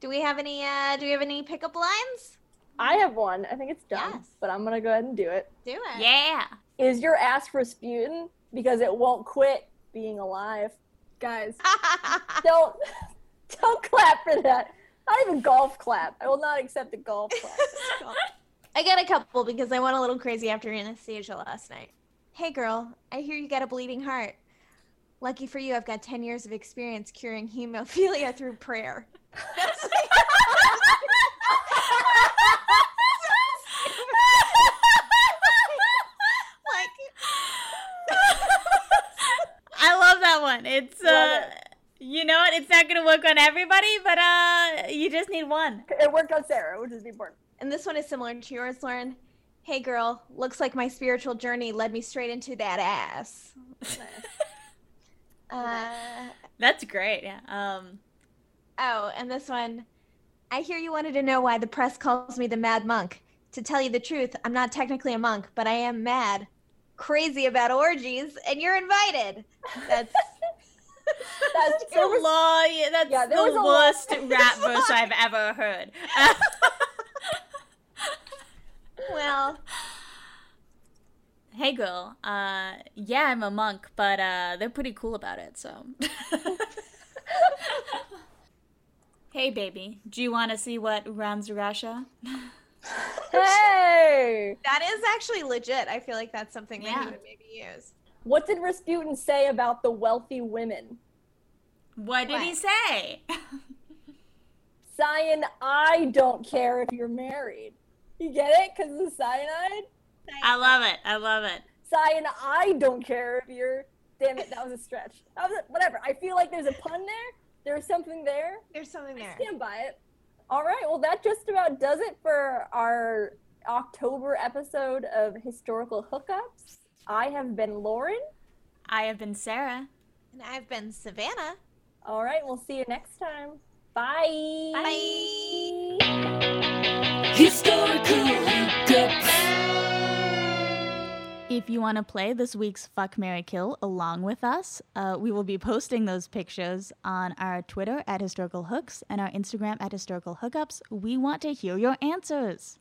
Do we have any? Uh, do we have any pickup lines? I have one. I think it's dumb, Yes. but I'm gonna go ahead and do it. Do it. yeah. Is your ass Rasputin because it won't quit being alive? Guys, [LAUGHS] don't don't clap for that. Not even golf clap. I will not accept a golf clap. [LAUGHS] I got a couple because I went a little crazy after Anastasia last night. Hey girl, I hear you got a bleeding heart. Lucky for you, I've got 10 years of experience curing hemophilia through prayer. [LAUGHS] That's like, I love that one. It's, Love uh, it. you know what? It's not gonna work on everybody, but, uh, you just need one. it worked on Sarah, which is important. and this one is similar to yours, Lauren. Hey girl, looks like my spiritual journey led me straight into that ass. [LAUGHS] Uh, That's great, yeah. Um, Oh, and this one. I hear you wanted to know why the press calls me the mad monk. To tell you the truth, I'm not technically a monk, but I am mad. Crazy about orgies, and you're invited. That's [LAUGHS] That's [LAUGHS] there was- law. That's Yeah, the worst [LAUGHS] rap verse I've ever heard. well, hey, girl. Uh, yeah, I'm a monk, but uh, they're pretty cool about it. So. hey, baby. Do you want to see what runs Russia? Hey! that is actually legit. I feel like that's something that Yeah. he would maybe use. What did Rasputin say about the wealthy women? What did he say? Cyan, I don't care if you're married. You get it? Because of the cyanide? I love it. I love it. Cyan, I don't care if you're. Damn it, that was a stretch. That was a, whatever. I feel like there's a pun there. There's something there. There's something there. Stand by it. All right. Well, that just about does it for our October episode of Historical Hookups. I have been Lauren. I have been Sarah. And I've been Savannah. All right. We'll see you next time. Bye. Bye. Historical hookups. If you want to play this week's Fuck Mary Kill along with us, uh, we will be posting those pictures on our Twitter at Historical Hooks and our Instagram at Historical Hookups. We want to hear your answers.